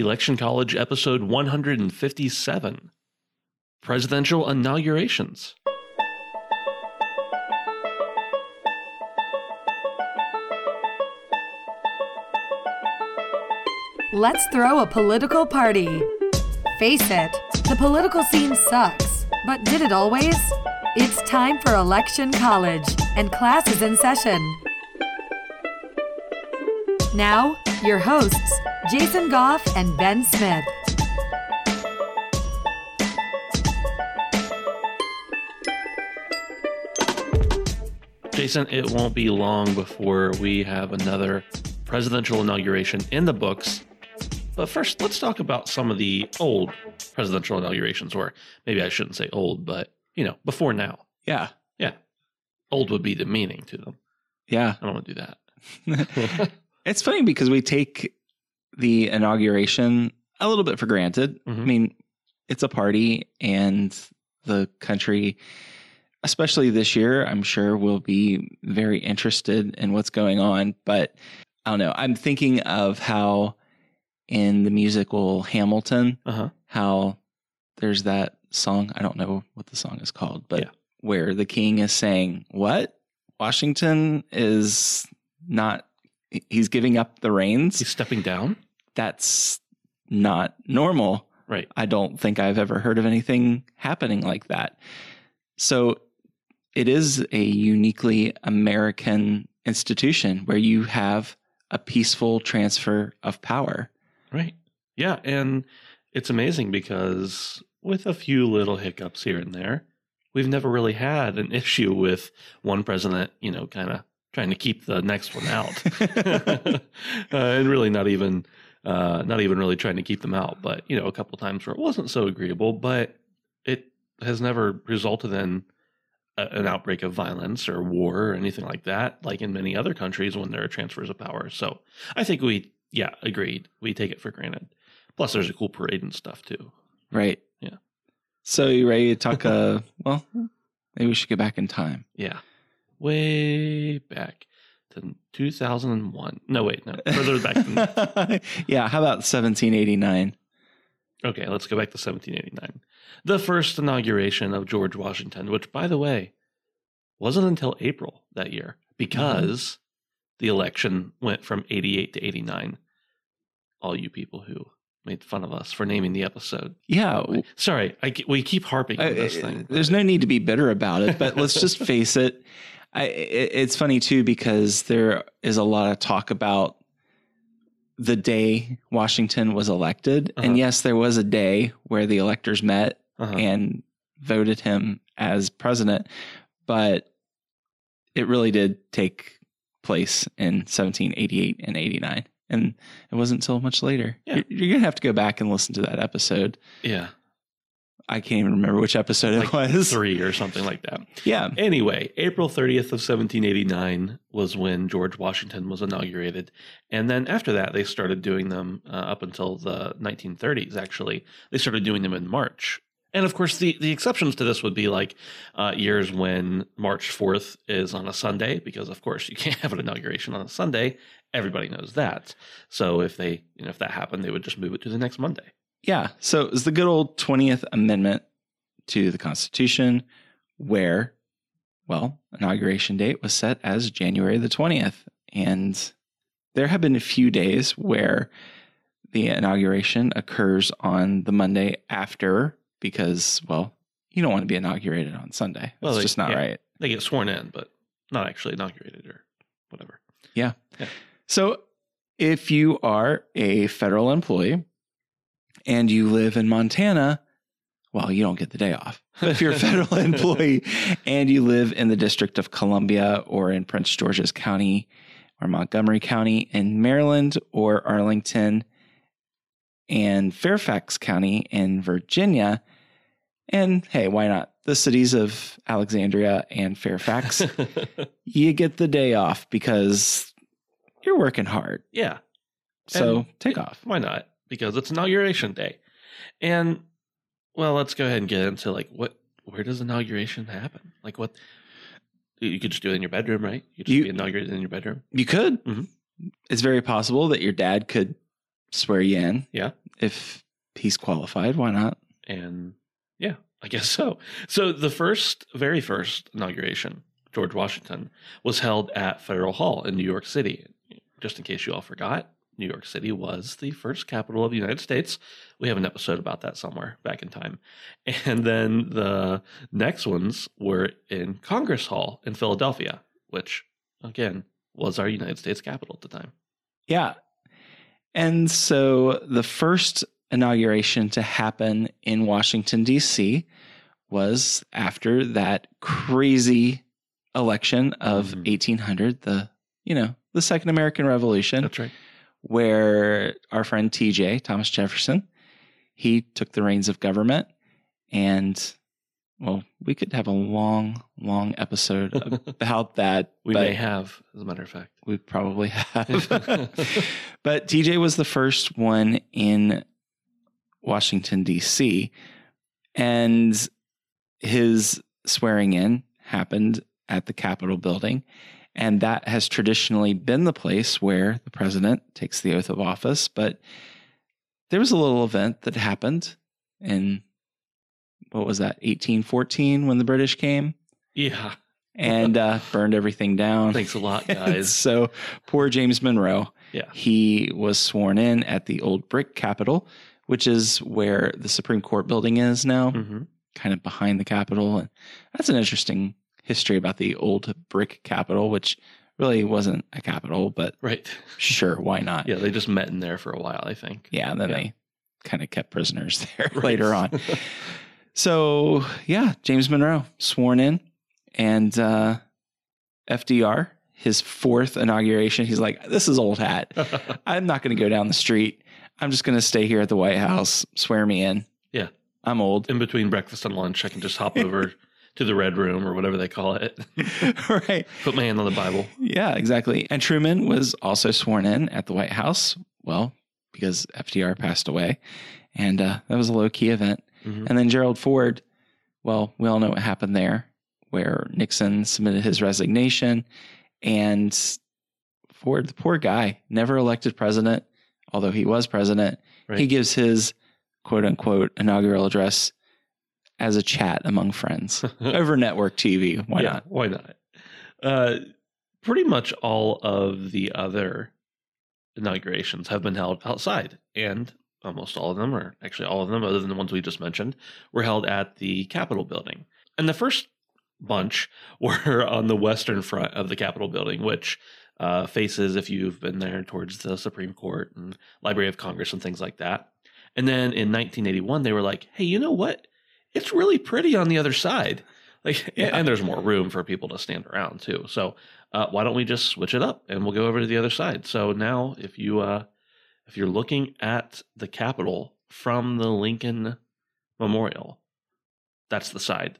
Election College episode 157 Presidential Inaugurations. Let's throw a political party. Face it, the political scene sucks, but did it always? It's time for Election College, and class is in session. Now, your hosts, Jason Goff and Ben Smith. Jason, it won't be long before we have another presidential inauguration in the books. But first, let's talk about some of the old presidential inaugurations, or maybe I shouldn't say old, but you know, before now. Yeah. Yeah. Old would be the meaning to them. Yeah. I don't want to do that. it's funny because we take the inauguration a little bit for granted. Mhm. I mean, it's a party and the country, especially this year, I'm sure will be very interested in what's going on. But I don't know. I'm thinking of how in the musical Hamilton, Uh huh. how there's that song. I don't know what the song is called, but Yeah. where the king is saying, What? Washington is not, he's giving up the reins. He's stepping down. That's not normal. Right. I don't think I've ever heard of anything happening like that. So it is a uniquely American institution where you have a peaceful transfer of power. Right. Yeah. And it's amazing because with a few little hiccups here and there, we've never really had an issue with one president, you know, kind of trying to keep the next one out. uh, and really not even uh, not even really trying to keep them out, but you know, a couple times where it wasn't so agreeable, but it has never resulted in a, an outbreak of violence or war or anything like that, like in many other countries when there are transfers of power. So I think we, yeah, agreed. We take it for granted. Plus, there's a cool parade and stuff too. Right. Yeah. So you ready to talk? Uh, well, maybe we should get back in time. Yeah, way back to 2001. No, wait, no, further back. Than, yeah. How about 1789? okay, let's go back to 1789, the first inauguration of George Washington, which, by the way, wasn't until April that year because the election went from 88 to 89. All you people who made fun of us for naming the episode. Yeah. Sorry, I, we keep harping on this I- thing. There's no need to be bitter about it, but let's just face it. I, it. It's funny too because there is a lot of talk about the day Washington was elected, Uh-huh. and yes, there was a day where the electors met Uh-huh. and voted him as president, but it really did take place in 1788 and 89. And it wasn't until much later. Yeah. You're, you're going to have to go back and listen to that episode. yeah, I can't even remember which episode it like was. three or something like that. Yeah. Anyway, April 30th of 1789 was when George Washington was inaugurated. And then after that, they started doing them uh, up until the 1930s, actually. They started doing them in March. And of course, the, the exceptions to this would be like uh, years when March 4th is on a Sunday, because of course you can't have an inauguration on a Sunday. Everybody knows that. So if they, you know, if that happened, they would just move it to the next Monday. Yeah. So it was the good old 20th Amendment to the Constitution, where, well, inauguration date was set as January the 20th. And there have been a few days where the inauguration occurs on the Monday after because, well, you don't want to be inaugurated on Sunday. Well, they- just not yeah. right. They get sworn in, but not actually inaugurated or whatever. Yeah. So, if you are a federal employee and you live in Montana, well, you don't get the day off. But if you're a federal employee and you live in the District of Columbia or in Prince George's County or Montgomery County in Maryland or Arlington and Fairfax County in Virginia, and hey, why not? The cities of Alexandria and Fairfax, you get the day off because you're working hard. yeah. So And- take off. Why not? Because it's inauguration day. And well, let's go ahead and get into like what where does inauguration happen? Like what you could just do it in your bedroom, right? You could just You- be inaugurated in your bedroom. You could. Mhm. It's very possible that your dad could swear you in. Yeah. If he's qualified, why not? And yeah, I guess so. So the first, very first inauguration, George Washington, was held at Federal Hall in New York City. Just in case you all forgot, New York City was the first capital of the United States. We have an episode about that somewhere back in time. And then the next ones were in Congress Hall in Philadelphia, which again was our United States capital at the time. Yeah. And so the first inauguration to happen in Washington, D.C. was after that crazy election of Mhm. 1800, the, you know, the Second American Revolution. That's right. Where our friend TJ, Thomas Jefferson, he took the reins of government. And, well, we could have a long, long episode about that. we may have, as a matter of fact. We probably have. but TJ was the first one in Washington, D.C. And his swearing in happened at the Capitol building. And that has traditionally been the place where the president takes the oath of office. But there was a little event that happened in, what was that, 1814 when the British came yeah. and uh, burned everything down. Thanks a lot, guys. so poor James Monroe, Yeah. he was sworn in at the old brick capitol, which is where the Supreme Court building is now, hmm kind of behind the capitol. And that's an interesting history about the old brick capitol, which really wasn't a capital, but Right. sure, why not? Yeah, they just met in there for a while, I think. Yeah, and then Yeah. they kind of kept prisoners there Right. later on. So yeah, James Monroe sworn in, and uh, FDR, his fourth inauguration, he's like, "This is old hat. I'm not going to go down the street. I'm just going to stay here at the White House. Swear me in. Yeah. I'm old. in between breakfast and lunch, I can just hop over to the red room or whatever they call it. right? Put my hand on the Bible. Yeah, exactly. And Truman was also sworn in at the White House. Well, because FDR passed away, and uh, that was a low key event. Mhm. And then Gerald Ford, well, we all know what happened there, where Nixon submitted his resignation. And Ford, the poor guy, never elected president, although he was president. Right. He gives his quote unquote inaugural address as a chat among friends over network TV. Why Yeah, not? Why not? Uh, pretty much all of the other inaugurations have been held outside, and almost all of them, or actually all of them, other than the ones we just mentioned, were held at the Capitol building. And the first bunch were on the western front of the Capitol building, which uh, faces, if you've been there, towards the Supreme Court and Library of Congress and things like that. And then in 1981, they were like, hey, you know what? It's really pretty on the other side. Like, Yeah. and there's more room for people to stand around too. So, uh, why don't we just switch it up and we'll go over to the other side? So now, if you uh, if you're looking at the Capitol from the Lincoln Memorial, that's the side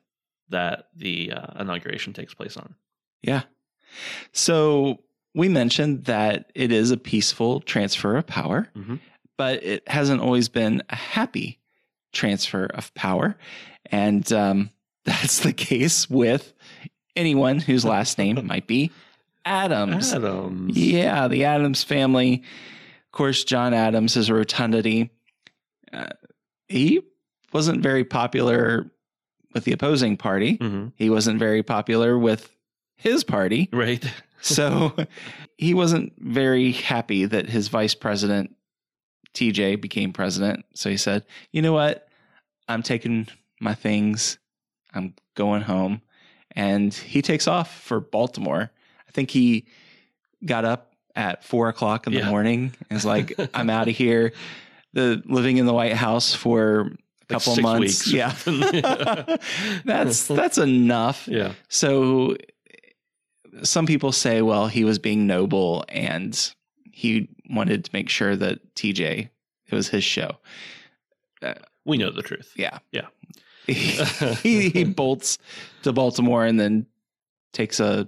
that the uh, inauguration takes place on. Yeah. So we mentioned that it is a peaceful transfer of power, Mhm. but it hasn't always been a happy transfer of power. And um, that's the case with anyone whose last name might be Adams. Adams. Yeah, the Adams family. Of course, John Adams is a rotundity. Uh, he wasn't very popular with the opposing party. hmm He wasn't very popular with his party. Right. So he wasn't very happy that his vice president TJ became president. So he said, you know what? I'm taking my things. I'm going home. And he takes off for Baltimore. I think he got up at four o'clock in the Yeah. morning and was like, I'm out of here. The living in the White House for a couple six months. Yeah. that's that's enough. yeah. So some people say, well, he was being noble and he wanted to make sure that TJ, it was his show. Uh, we know the truth. Yeah. Yeah. he, he bolts to Baltimore and then takes a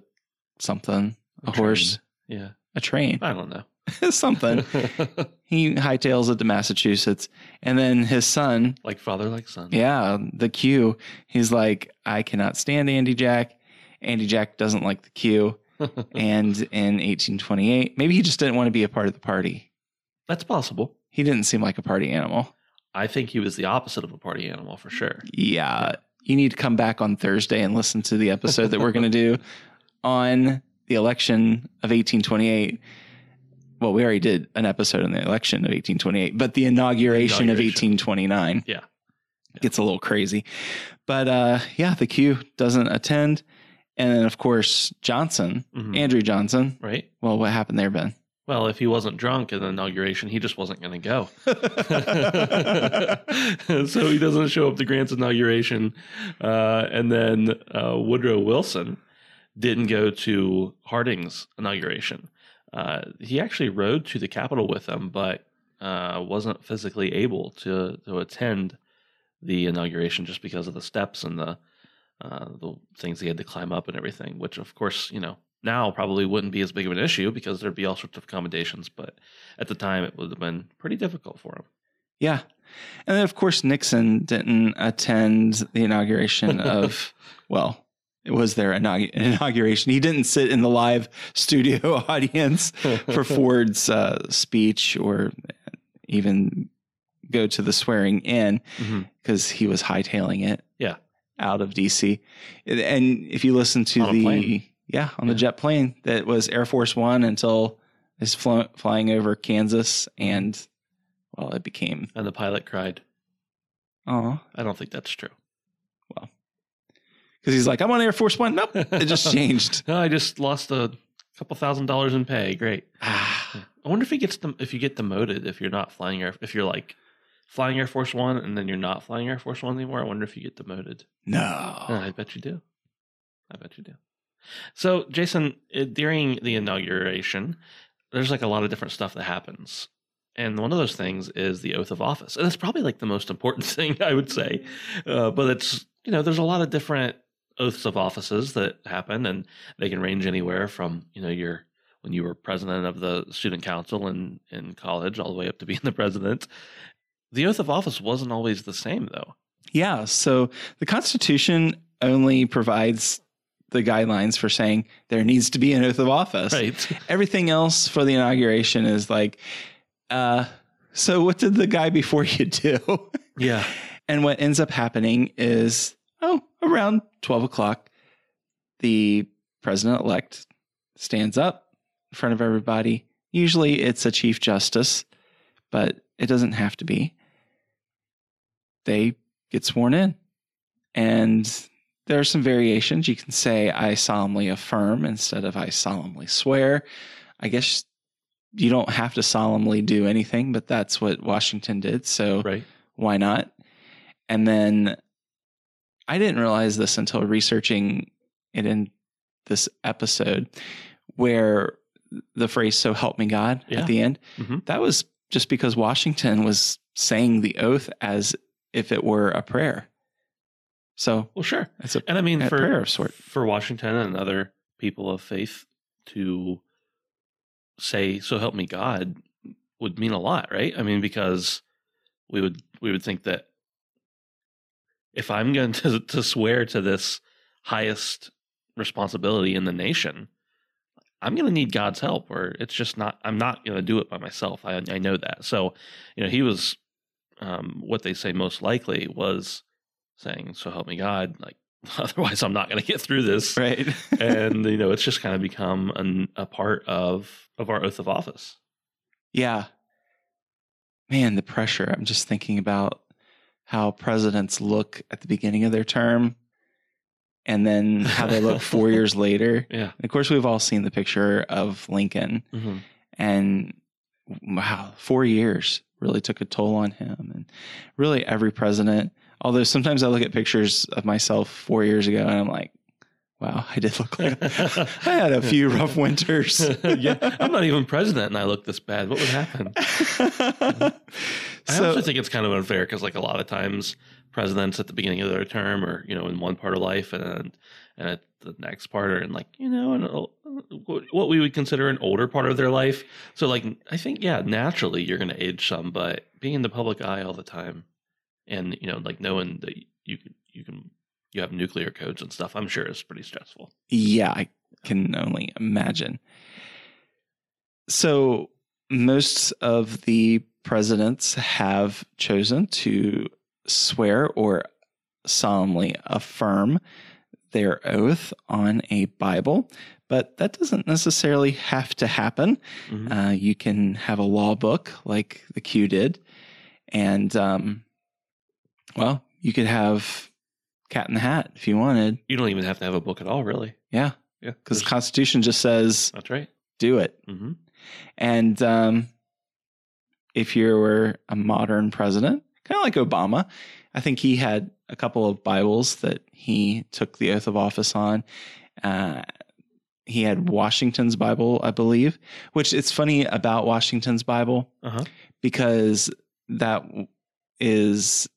something, a, train. horse, Yeah. a train, I don't know. something. he hightails it to Massachusetts. And then his son, like father, like son. yeah, the Q, he's like, I cannot stand Andy Jack. Andy Jack doesn't like the Q. and in 1828, maybe he just didn't want to be a part of the party. That's possible. He didn't seem like a party animal. I think he was the opposite of a party animal for sure. Yeah. You need to come back on Thursday and listen to the episode that we're going to do on the election of 1828. Well, we already did an episode on the election of 1828, but the inauguration, of Inauguration. 1829 Yeah. gets a little crazy. But uh, yeah, the Q doesn't attend. And then, of course, Johnson, Mhm. Andrew Johnson. Right. Well, what happened there, Ben? Well, if he wasn't drunk at the inauguration, he just wasn't going to go. so he doesn't show up to Grant's inauguration. Uh, and then uh, Woodrow Wilson didn't go to Harding's inauguration. Uh, he actually rode to the Capitol with them, but uh, wasn't physically able to, to attend the inauguration just because of the steps and the uh, the things he had to climb up and everything. Which, of course, you know now probably wouldn't be as big of an issue because there'd be all sorts of accommodations. But at the time, it would have been pretty difficult for him. Yeah. And then, of course, Nixon didn't attend the inauguration of, well, it was their inaug- inauguration. He didn't sit in the live studio audience for Ford's uh, speech or even go to the swearing in because he was hightailing it Yeah. Out of DC. And if you listen to On the, plane. yeah, on the Yeah. jet plane that was Air Force One until it's flo- flying over Kansas and, well, it became, And the pilot cried. oh, I don't think that's true. Well, because he's like, I'm on Air Force One. Nope, it just changed. No, I just lost a couple thousand dollars in pay. Great. Ah, I wonder if he gets them if you get demoted if you're not flying air if you're like flying Air Force One and then you're not flying Air Force One anymore. I wonder if you get demoted. no. Yeah, I bet you do. I bet you do. So, Jason, uh, during the inauguration, there's like a lot of different stuff that happens. And one of those things is the oath of office. And it's probably like the most important thing, I would say. Uh, but it's, you know, there's a lot of different oaths of offices that happen, and they can range anywhere from, you know, your when you were president of the student council in, in college all the way up to being the president. The oath of office wasn't always the same, though. Yeah. So the Constitution only provides the guidelines for saying there needs to be an oath of office. Right. Everything else for the inauguration is like, uh, so what did the guy before you do? Yeah. and what ends up happening is, oh, around 12 o'clock, the president elect stands up in front of everybody. Usually it's a chief justice, but it doesn't have to be. They get sworn in. And there are some variations. You can say, I solemnly affirm instead of I solemnly swear. I guess you don't have to solemnly do anything, but that's what Washington did. So Right. why not? And then I didn't realize this until researching it in this episode where the phrase so help me God Yeah. at the end Mhm. that was just because Washington was saying the oath as if it were a prayer. So Well, sure. it's a And I mean, a for prayer of sort. for Washington and other people of faith to say "So help me God" would mean a lot, right? I mean, because we would we would think that if I'm going to to swear to this highest responsibility in the nation, I'm going to need God's help, or it's just not. I'm not going to do it by myself. I I know that. So, you know, he was um, what they say most likely was saying, "So help me God," like otherwise I'm not going to get through this. Right. and you know, it's just kind of become an, a part of of our oath of office. yeah. man, the pressure. I'm just thinking about how presidents look at the beginning of their term and then how they look four years later. Yeah. And of course, we've all seen the picture of Lincoln, hmm and wow, four years really took a toll on him. And really, every president, although sometimes I look at pictures of myself four years ago and I'm like, wow, I did look like I had a few rough winters. yeah. I'm not even president and I look this bad. What would happen? I so, also think it's kind of unfair because, like, a lot of times presidents at the beginning of their term or, you know, in one part of life and and at the next part are in, like, you know, what we would consider an older part of their life. So, like, I think, yeah, naturally you're going to age some, but being in the public eye all the time and, you know, like knowing that you can, you can, you have nuclear codes and stuff, I'm sure is pretty stressful. Yeah, I can only imagine. So, most of the presidents have chosen to swear or solemnly affirm their oath on a Bible, but that doesn't necessarily have to happen. Mhm. Uh, you can have a law book like the Q did, and um, well, you could have Cat in the Hat if you wanted. You don't even have to have a book at all, really. Yeah, Yeah. because the Constitution just says That's right. do it. hmm And um, if you were a modern president, kind of like Obama, I think he had a couple of Bibles that he took the oath of office on. Uh, he had Washington's Bible, I believe, which it's funny about Washington's Bible Uh huh. because that is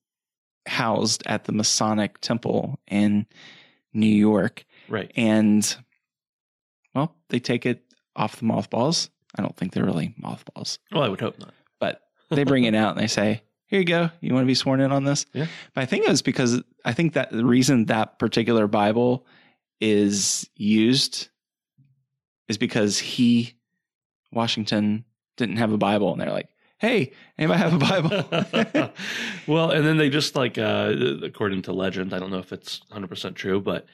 housed at the Masonic Temple in New York. Right. And well, they take it off the mothballs. I don't think they're really mothballs, Well, I would hope not. but they bring it out and they say, "Here you go. You want to be sworn in on this?" Yeah. But I think it was because I think that the reason that particular Bible is used is because he Washington didn't have a Bible, and they're like, "Hey, anybody have a Bible?" well, and then they just like, uh, according to legend, I don't know if it's 100% true, but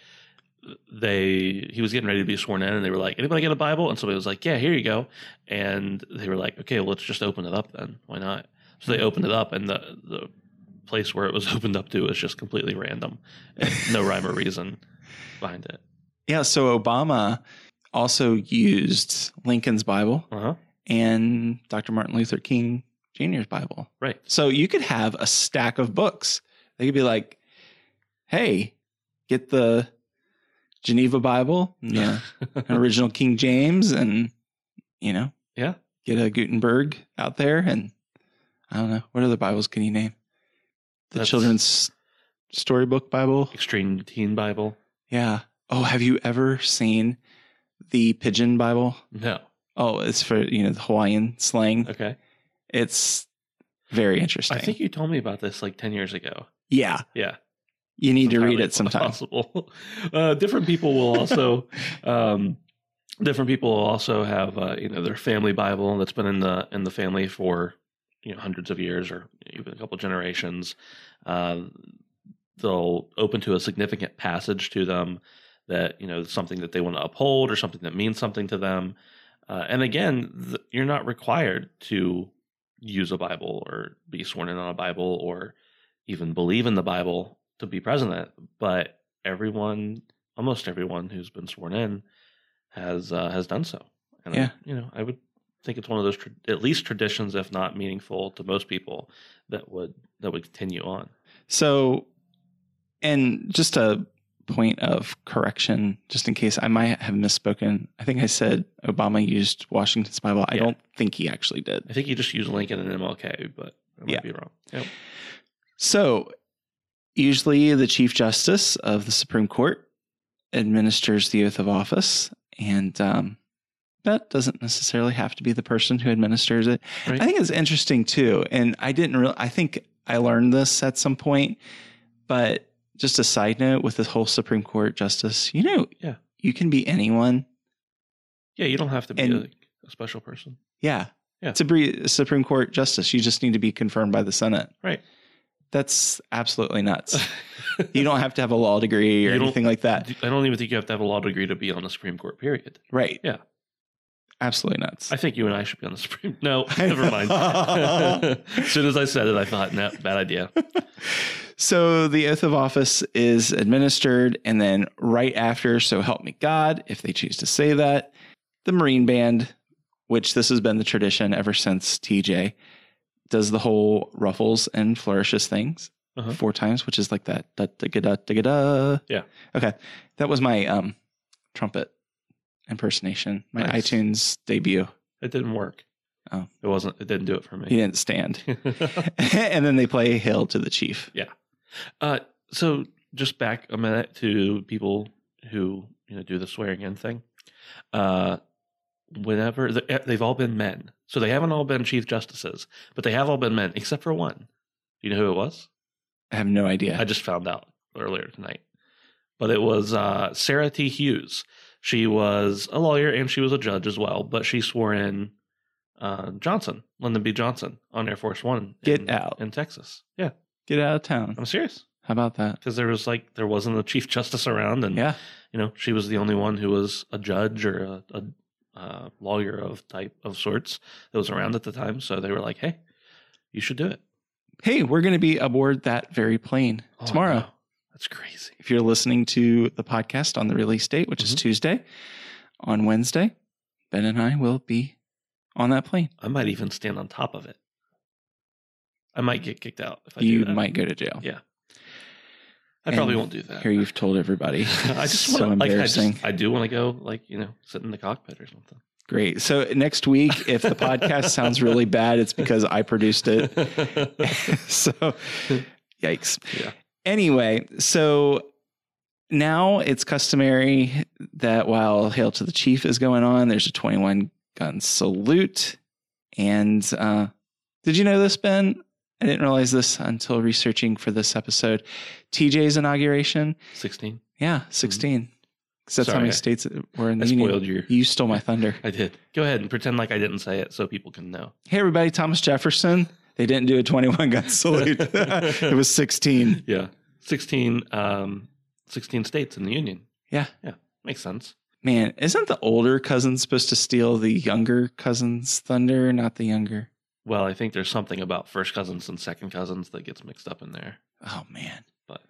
they he was getting ready to be sworn in, and they were like, "Anybody get a Bible?" And somebody was like, "Yeah, here you go." And they were like, "Okay, well, let's just open it up then. Why not?" So they opened it up, and the the place where it was opened up to was just completely random, and no rhyme or reason behind it. yeah. So Obama also used Lincoln's Bible Uh huh. and Dr. Martin Luther King Jr.'s Bible. Right. So you could have a stack of books. They could be like, hey, get the Geneva Bible, yeah, an original King James, and, you know, yeah. get a Gutenberg out there. And I don't know, what other Bibles can you name? The That's- Children's Storybook Bible. Extreme Teen Bible. Yeah. Oh, have you ever seen the Pidgin Bible? No. Oh, it's for, you know, the Hawaiian slang. Okay. It's very interesting. I think you told me about this like 10 years ago. yeah, Yeah. you need to read it sometime. Possible. Uh, different people will also, um, different people will also have, uh, you know, their family Bible that's been in the in the family for you know hundreds of years or even a couple generations. Uh, they'll open to a significant passage to them that you know something that they want to uphold or something that means something to them. Uh, and again, th- you're not required to use a Bible or be sworn in on a Bible or even believe in the Bible to be president, but everyone, almost everyone who's been sworn in, has uh, has done so. And Yeah. I, you know, I would think it's one of those tra- at least traditions, if not meaningful to most people, that would that would continue on. So, and just a point of correction, just in case I might have misspoken. I think I said Obama used Washington's Bible. I Yeah. don't think he actually did. I think he just used Lincoln and MLK, but I might Yeah. be wrong. Yep. So, usually the Chief Justice of the Supreme Court administers the oath of office, and um, that doesn't necessarily have to be the person who administers it. Right. I think it's interesting too, and I didn't really. I think I learned this at some point, but just a side note with the whole Supreme Court justice, you know, Yeah. you can be anyone. Yeah, you don't have to be And- a, a special person. Yeah, Yeah. to be a Supreme Court justice, you just need to be confirmed by the Senate. Right. That's absolutely nuts. you don't have to have a law degree or anything like that. I don't even think you have to have a law degree to be on the Supreme Court. Period. Right. Yeah. Absolutely nuts. I think you and I should be on the Supreme. No, never mind. as soon as I said it, I thought, no, bad idea. So the oath of office is administered, and then right after, so help me God, if they choose to say that, the Marine Band, which this has been the tradition ever since TJ, does the whole ruffles and flourishes things Uh-huh. four times, which is like that. Da, da, da, da, da. Yeah. Okay. That was my um, trumpet impersonation, my Nice. iTunes debut. It didn't work. Oh. It wasn't, it didn't do it for me. He didn't stand. and then they play Hail to the Chief. Yeah. Uh, so just back a minute to people who, you know, do the swearing in thing. Uh, whenever eh, they've all been men. So they haven't all been chief justices, but they have all been men except for one. Do you know who it was? I have no idea. I just found out earlier tonight. But it was uh, Sarah T. Hughes. She was a lawyer and she was a judge as well, but she swore in uh, Johnson, Lyndon B. Johnson, on Air Force One. Get in, out. in Texas. Yeah, Get out of town. I'm serious How about that? because there was like there wasn't a chief justice around, and Yeah. you know she was the only one who was a judge or a, a, uh lawyer of type of sorts that was around at the time. So they were like, "Hey, you should do it Hey, we're going to be aboard that very plane Oh, tomorrow. no. That's crazy. If you're listening to the podcast on the release date, which is Mhm. Tuesday, on Wednesday, Ben and I will be on that plane. I might even stand on top of it. I might get kicked out if I you do that. might go to jail. Yeah. I probably won't do that. Here you've told everybody. I just so want to like I, embarrassing. just, I do want to go like you know sit in the cockpit or something. Great. So next week, if the podcast sounds really bad, it's because I produced it. so, yikes. Yeah. Anyway, so now it's customary that while Hail to the Chief is going on, there's a 21 gun salute. And uh, did you know this, Ben? I didn't realize this until researching for this episode. TJ's inauguration, Sixteen. yeah, 16. 'Cause that's how many states were in the I union. spoiled your. You stole my thunder. I did. Go ahead and pretend like I didn't say it so people can know. Hey, everybody, Thomas Jefferson. They didn't do a 21 gun salute. it was 16. Yeah. 16, um, 16 states in the union. Yeah. Yeah. Makes sense. Man, isn't the older cousin supposed to steal the younger cousin's thunder? Not the younger. Well, I think there's something about first cousins and second cousins that gets mixed up in there. Oh, man. But,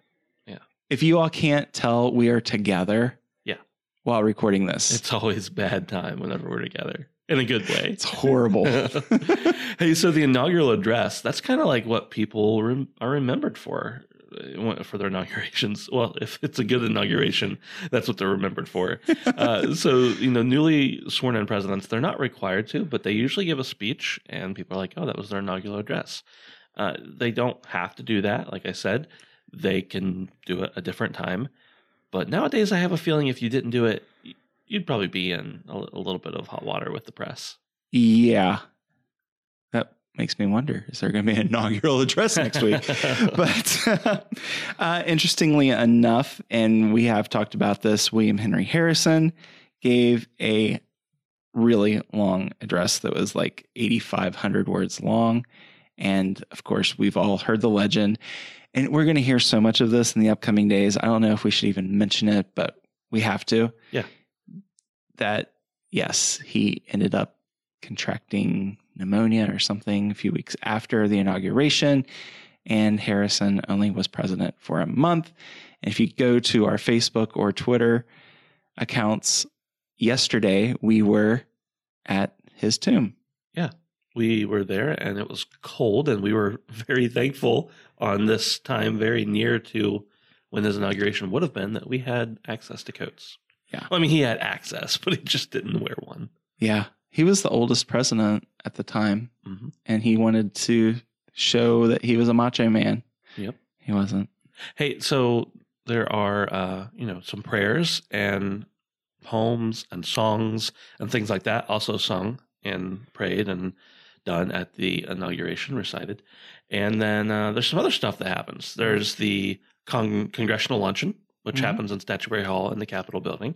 yeah. If you all can't tell, we are together. Yeah. While recording this. It's always bad time whenever we're together in a good way. It's horrible. hey, so the inaugural address, that's kind of like what people rem- are remembered for uh, for their inaugurations. Well, if it's a good inauguration, that's what they're remembered for. Uh, so, you know, newly sworn in presidents, they're not required to, but they usually give a speech and people are like, oh, that was their inaugural address. Uh, they don't have to do that. Like I said, they can do it a different time. But nowadays, I have a feeling if you didn't do it, you'd probably be in a, a little bit of hot water with the press. yeah. That makes me wonder is there going to be an inaugural address next week? but uh, interestingly enough, and we have talked about this, William Henry Harrison gave a really long address that was like 8,500 words long. And of course, we've all heard the legend. And we're going to hear so much of this in the upcoming days. I don't know if we should even mention it, but we have to. Yeah. That, yes, he ended up contracting pneumonia or something a few weeks after the inauguration. And Harrison only was president for a month. And if you go to our Facebook or Twitter accounts, yesterday we were at his tomb. Yeah, we were there and it was cold and we were very thankful on this time very near to when his inauguration would have been that we had access to coats. Yeah. Well, I mean, he had access, but he just didn't wear one. Yeah. He was the oldest president at the time, hmm and he wanted to show that he was a macho man. Yep. He wasn't. Hey, so there are, uh, you know, some prayers and poems and songs and things like that also sung and prayed and done at the inauguration, recited. And then uh, there's some other stuff that happens. There's the con- congressional luncheon, which Mhm. happens in Statuary Hall in the Capitol building.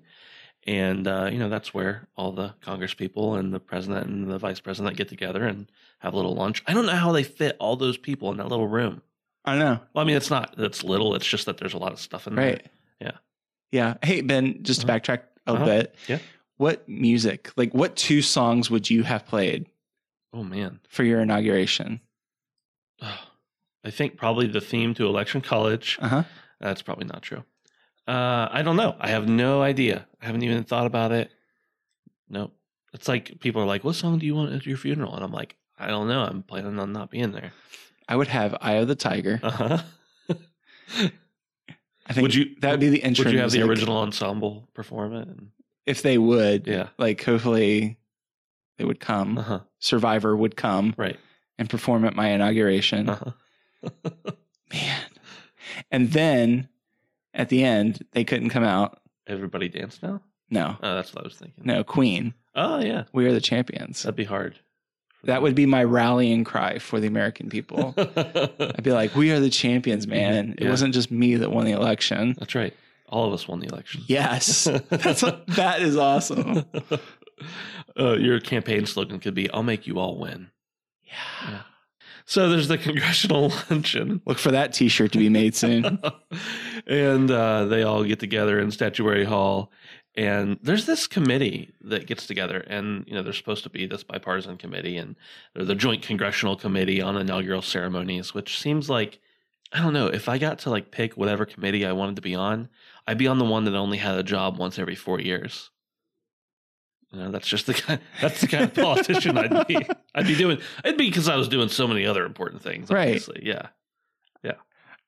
And, uh, you know, that's where all the Congress people and the president and the vice president get together and have a little lunch. I don't know how they fit all those people in that little room. I know. Well, I mean, it's not that's little. It's just that there's a lot of stuff in there. Right. Yeah. Yeah. Hey, Ben, just to Uh-huh. backtrack a Uh-huh. bit. Yeah. what music, like what two songs would you have played Oh man. for your inauguration? I think probably the theme to Election College. Uh huh. That's probably not true. Uh, I don't know. I have no idea. I haven't even thought about it. Nope. It's like people are like, "What song do you want at your funeral?" And I'm like, "I don't know. I'm planning on not being there." I would have Eye of the Tiger. Uh huh. I think Would you- that would be the intro. Would you have the original ensemble perform it? If they would, yeah. like hopefully they would come. Uh huh. Survivor would come Right. and perform at my inauguration. Uh huh. Man. And then at the end, they couldn't come out. Everybody dance now. No, Oh, that's what I was thinking. no, Queen. Oh yeah, We are the champions. that'd be hard. That would be my rallying cry for the American people. I'd be like, we are the champions, man. It wasn't just me that won the election. That's right. All of us won the election. Yes. That's that is awesome. uh, your campaign slogan could be "I'll make you all win." Yeah. So there's the congressional luncheon, Look for that t-shirt to be made soon. and uh, they all get together in Statuary Hall. And there's this committee that gets together, and you know there's supposed to be this bipartisan committee, and they're the Joint Congressional Committee on Inaugural Ceremonies, which seems like I don't know if I got to like pick whatever committee I wanted to be on, I'd be on the one that only had a job once every four years. You know, that's just the kind. That's the kind of politician I'd be. I'd be doing. It'd be because I was doing so many other important things. Right. Obviously, yeah. Yeah.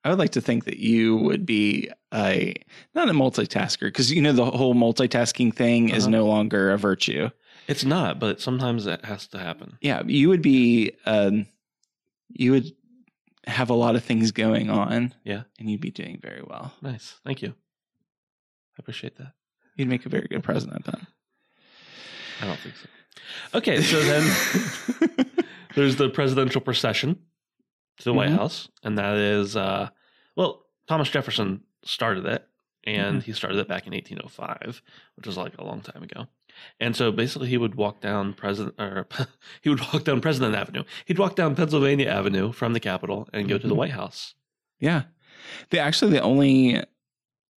I would like to think that you would be a not a multitasker because you know the whole multitasking thing is Uh-huh. no longer a virtue. It's not, but sometimes that has to happen. Yeah, you would be um you would have a lot of things going on. Yeah. And you'd be doing very well. Nice. Thank you. I appreciate that. You'd make a very good president then. I don't think so. Okay, so then there's the presidential procession to the White Mhm. House, and that is uh well, Thomas Jefferson started it, and he started it back in 1805, which was like a long time ago. And so basically, he would walk down President, or he would walk down President Avenue. He'd walk down Pennsylvania Avenue from the Capitol and go to the Mhm. White House. Yeah. They actually the only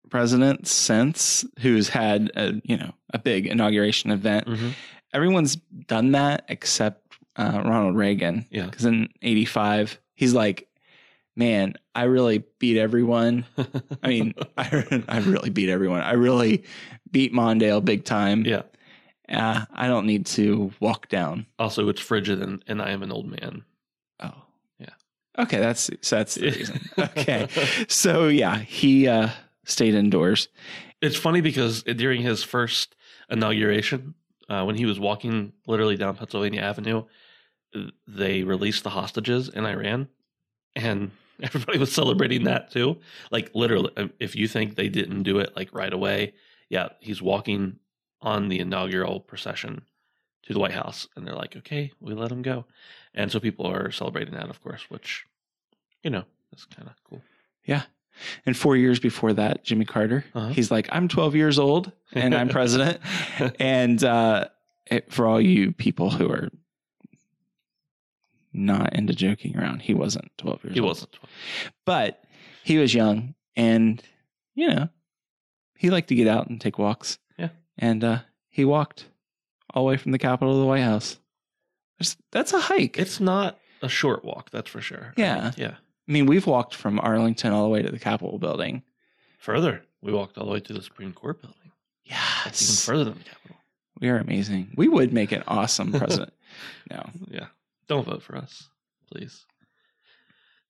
president since who's had a you know a big inauguration event. Mm-hmm. Everyone's done that except uh, Ronald Reagan. Yeah. Because in '85, he's like, "Man, I really beat everyone. I mean, I, I really beat everyone. I really beat Mondale big time. yeah. Uh, I don't need to walk down. Also, it's frigid, and, and I am an old man. Oh, Yeah. Okay, that's so that's the reason. Okay, so yeah, he uh, stayed indoors. It's funny because during his first inauguration, uh, when he was walking literally down Pennsylvania Avenue, they released the hostages in Iran, and everybody was celebrating that too. Like literally, if you think they didn't do it like right away, yeah, he's walking on the inaugural procession to the White House, and they're like, "Okay, we let him go," and so people are celebrating that, of course, which you know is kind of cool. Yeah. And four years before that, Jimmy Carter, Uh-huh. he's like, I'm 12 years old and I'm president. and uh, it, for all you people who are not into joking around, he wasn't 12 years he old. wasn't. 12. But he was young and, you know, he liked to get out and take walks. Yeah. And uh, he walked all the way from the Capitol to the White House. That's, that's a hike. It's not a short walk, that's for sure. Yeah. Yeah. I mean, we've walked from Arlington all the way to the Capitol building. Further, we walked all the way to the Supreme Court building. That's even further than the Capitol. We are amazing. We would make an awesome president. no. Yeah. Don't vote for us, please.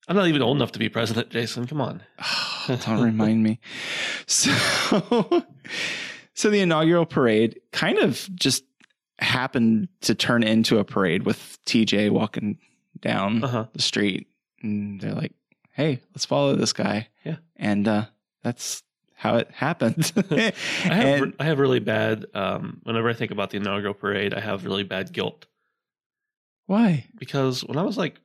I'm not even old enough to be president, Jason. Come on. Don't remind me. So, so the inaugural parade kind of just happened to turn into a parade with TJ walking down Uh huh. the street, and they're like, "Hey, let's follow this guy." Yeah. and uh, that's how it happened. I have And- I have really bad. Um, whenever I think about the inaugural parade, I have really bad guilt why? because when I was like,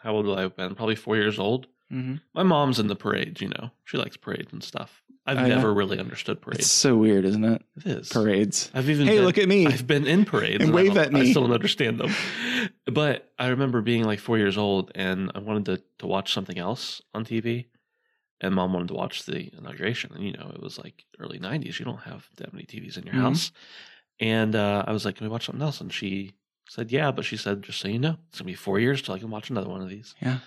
how old would I have been? Probably four years old. Mm-hmm. My mom's in the parades. You know, she likes parades and stuff. I've Oh, yeah? never really understood parades. It's so weird, isn't it? It is Parades. I've even Hey, been- look at me. I've been in parades And I wave at me. I still don't understand them. But I remember being like four years old and I wanted to, to watch something else on TV. And mom wanted to watch the inauguration. And, you know, it was like early 90s. You don't have that many TVs in your Mhm. house. And uh, I was like, "Can we watch something else?" And she said, "Yeah," but she said, "Just so you know, it's gonna be four years till I can watch another one of these." Yeah.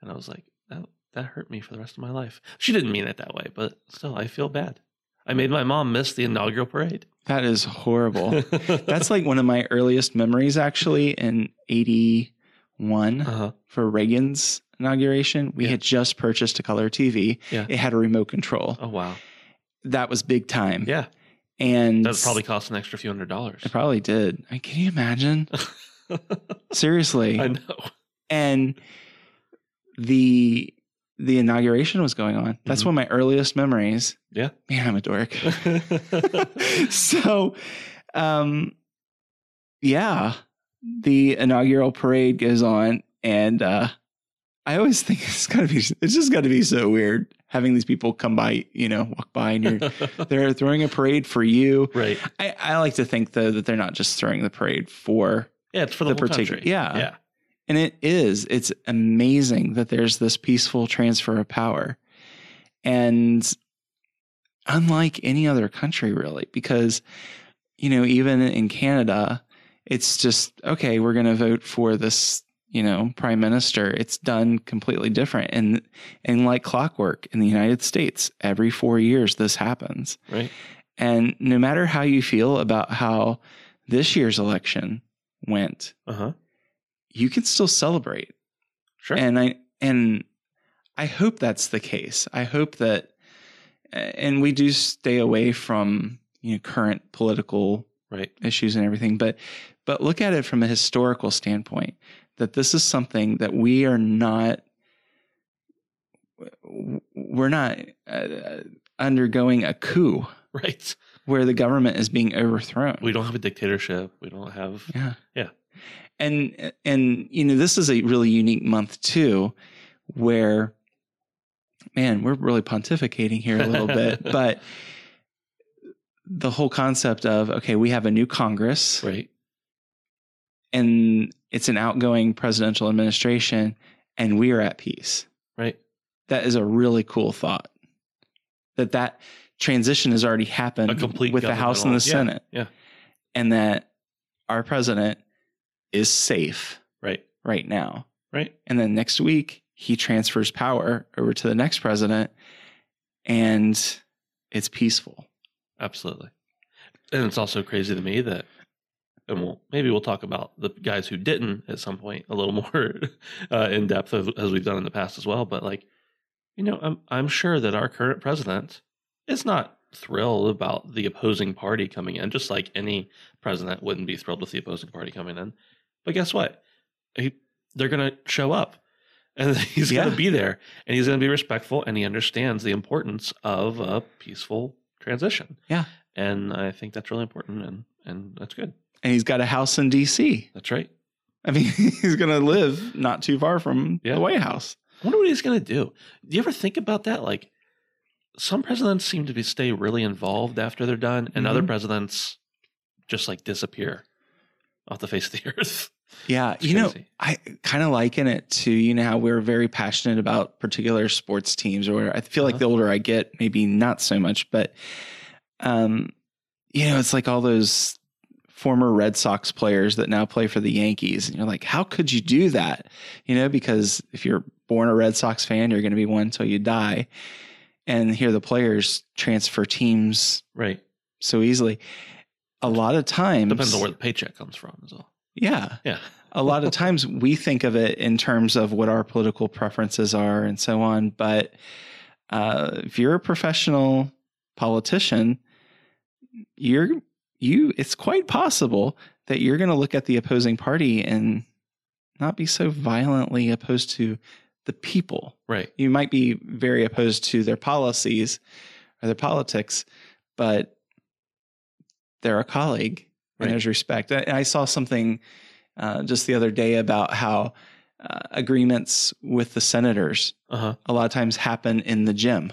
And I was like, "That that hurt me for the rest of my life." She didn't mean it that way, but still, I feel bad. I made my mom miss the inaugural parade. That is horrible. That's like one of my earliest memories, actually, in 81 uh-huh. for Reagan's inauguration. We Yeah. had just purchased a color TV. Yeah. It had a remote control. Oh wow. That was big time. Yeah. And That probably cost an extra few hundred dollars. it probably did. I mean, can you imagine? Seriously. I know. and the the inauguration was going on. That's Mhm. one of my earliest memories. Yeah. Man, I'm a dork. so um yeah, the inaugural parade goes on and uh I always think it's gotta be it's just gotta be so weird having these people come by, you know, walk by and you're they're throwing a parade for you. right. I, I like to think though that they're not just throwing the parade for Yeah, it's for the, The particular- country. yeah. Yeah. And it is. It's amazing that there's this peaceful transfer of power. And unlike any other country, really, because, you know, even in Canada, it's just, okay, we're going to vote for this, you know, prime minister. It's done completely different. And, and like clockwork in the United States, every four years, this happens. Right. And no matter how you feel about how this year's election went, Uh huh. You can still celebrate Sure. and i and i hope that's the case i hope that and we do stay away from you know current political right. issues and everything but but look at it from a historical standpoint that this is something that we are not we're not uh, undergoing a coup Right. where the government is being overthrown We don't have a dictatorship. We don't have. yeah. Yeah. And and you know, this is a really unique month too, where man, we're really pontificating here a little bit, but the whole concept of okay, we have a new Congress Right. and it's an outgoing presidential administration and we are at peace. Right. That is a really cool thought. That that transition has already happened with the House and the governmental- Senate Yeah. and that our president is safe Right. right now. Right. And then next week, he transfers power over to the next president and it's peaceful. Absolutely. And it's also crazy to me that, and we'll maybe we'll talk about the guys who didn't at some point a little more uh, in depth as, as we've done in the past as well. But like, you know, I'm I'm sure that our current president is not thrilled about the opposing party coming in, just like any president wouldn't be thrilled with the opposing party coming in. But guess what? He, they're going to show up. And he's going to be there and he's going to be respectful and he understands the importance of a peaceful transition. Yeah. And I think that's really important and and that's good. And he's got a house in DC. That's right. I mean, he's going to live not too far from Yeah. the White House. I wonder what he's going to do. Do you ever think about that? Like some presidents seem to be stay really involved after they're done and other Mhm. presidents just like disappear off the face of the earth. Yeah. It's you know. I kind of liken it to, you know, how we're very passionate about particular sports teams or. I feel like Uh-huh. the older I get, maybe not so much, but, um, you know, it's like all those former Red Sox players that now play for the Yankees. And you're like, how could you do that? You know, because if you're born a Red Sox fan, you're going to be one until you die. And here the players transfer teams Right. so easily. A lot of times, Depends on where the paycheck comes from as well. Yeah, Yeah. a lot of times we think of it in terms of what our political preferences are and so on. But uh, if you're a professional politician, you're you. It's quite possible that you're going to look at the opposing party and not be so violently opposed to the people. Right. You might be very opposed to their policies or their politics, but they're a colleague Right. and there's respect. I, I saw something uh, just the other day about how uh, agreements with the senators Uh-huh. a lot of times happen in the gym,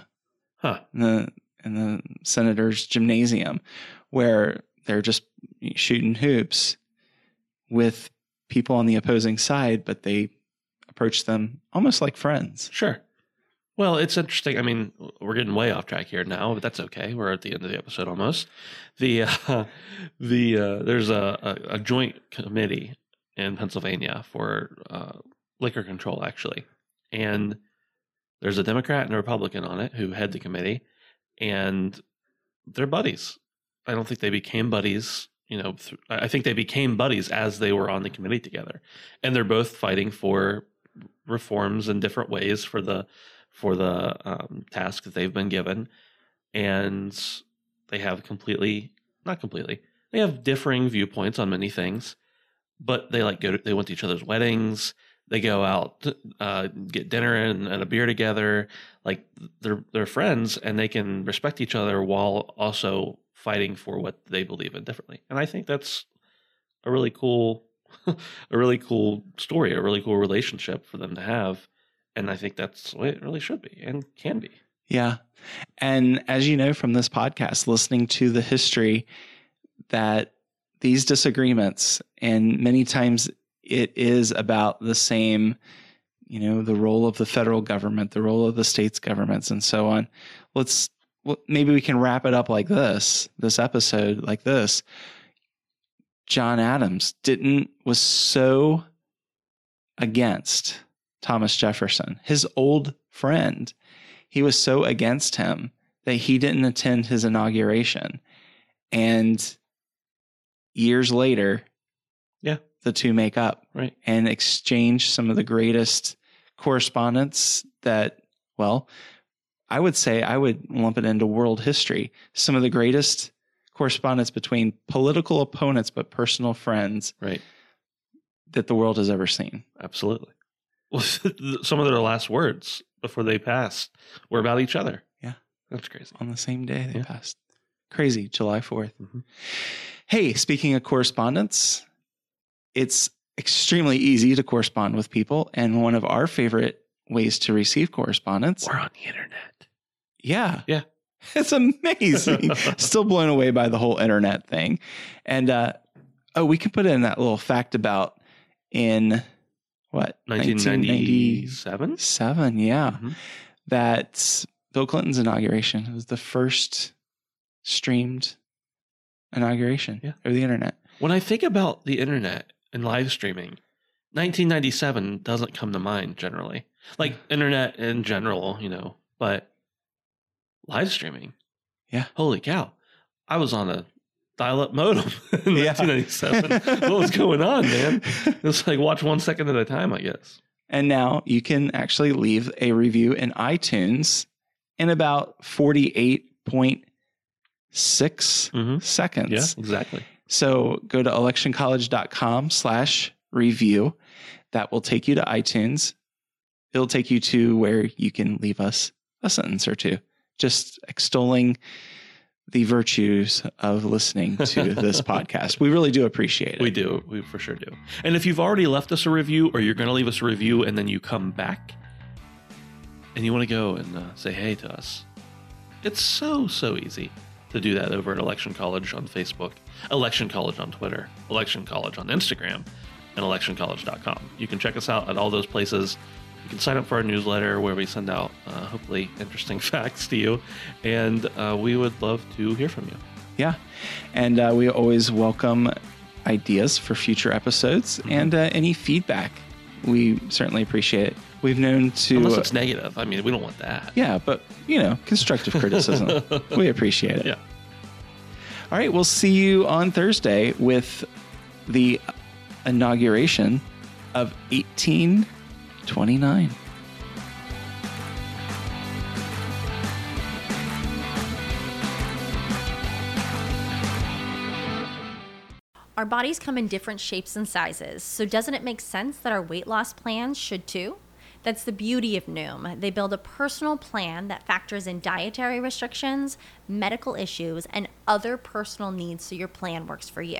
Huh. in the in the senators' gymnasium, where they're just shooting hoops with people on the opposing side, but they approach them almost like friends. Sure. Well, it's interesting. I mean, we're getting way off track here now, but that's okay. We're at the end of the episode almost. The uh, the uh, there's a, a, a joint committee in Pennsylvania for uh, liquor control, actually, and there's a Democrat and a Republican on it who head the committee, and they're buddies. I don't think they became buddies. You know, th- I think they became buddies as they were on the committee together, and they're both fighting for reforms in different ways for the for the um, task that they've been given, and they have completely not completely they have differing viewpoints on many things, but they like go to, they went to each other's weddings. They go out, uh, get dinner and, and a beer together. Like they're they're friends, and they can respect each other while also fighting for what they believe in differently. And I think that's a really cool, a really cool story, a really cool relationship for them to have. And I think that's way it really should be and can be. Yeah. And as you know from this podcast, listening to the history, that these disagreements, and many times it is about the same, you know, the role of the federal government, the role of the states' governments, and so on. Let's well, maybe we can wrap it up like this, this episode like this. John Adams didn't was so against Thomas Jefferson, his old friend. He was so against him that he didn't attend his inauguration. And years later, Yeah. the two make up Right. and exchange some of the greatest correspondence that, well, I would say I would lump it into world history. Some of the greatest correspondence between political opponents but personal friends Right. that the world has ever seen. Absolutely. Well, some of their last words before they passed were about each other. Yeah. That's crazy. on the same day they Yeah. passed. Crazy, July 4th. Mhm. Hey, speaking of correspondence, it's extremely easy to correspond with people. And one of our favorite ways to receive correspondence. We're on the internet. Yeah. Yeah. It's amazing. Still blown away by the whole internet thing. And uh, oh, we can put in that little fact about in what? 1997? 1997, yeah. Mhm. That Bill Clinton's inauguration was the first streamed inauguration Yeah. over the internet. When I think about the internet and live streaming, 1997 doesn't come to mind generally. Like internet in general, you know, but live streaming. Yeah. Holy cow. I was on a dial up modem in Yeah. 1997. what was going on, man? It's like watch one second at a time, I guess. And now you can actually leave a review in iTunes in about 48.6 Mm-hmm. seconds. Yeah, exactly. So go to electioncollege.com slash review. That will take you to iTunes. It'll take you to where you can leave us a sentence or two, just extolling the virtues of listening to this podcast. We really do appreciate it. We do. We for sure do. And if you've already left us a review or you're going to leave us a review and then you come back and you want to go and uh, say hey to us, it's so, so easy to do that over at Election College on Facebook, Election College on Twitter, Election College on Instagram, and electioncollege.com. You can check us out at all those places. You can sign up for our newsletter where we send out uh, hopefully interesting facts to you. And uh, we would love to hear from you. Yeah. And uh, we always welcome ideas for future episodes Mm-hmm. and uh, any feedback. We certainly appreciate it. We've known to. Unless it's negative. I mean, we don't want that. yeah, but, you know, constructive criticism. we appreciate it. Yeah. All right. We'll see you on Thursday with the inauguration of 1829. Our bodies come in different shapes and sizes, so doesn't it make sense that our weight loss plans should too? That's the beauty of Noom. They build a personal plan that factors in dietary restrictions, medical issues, and other personal needs so your plan works for you.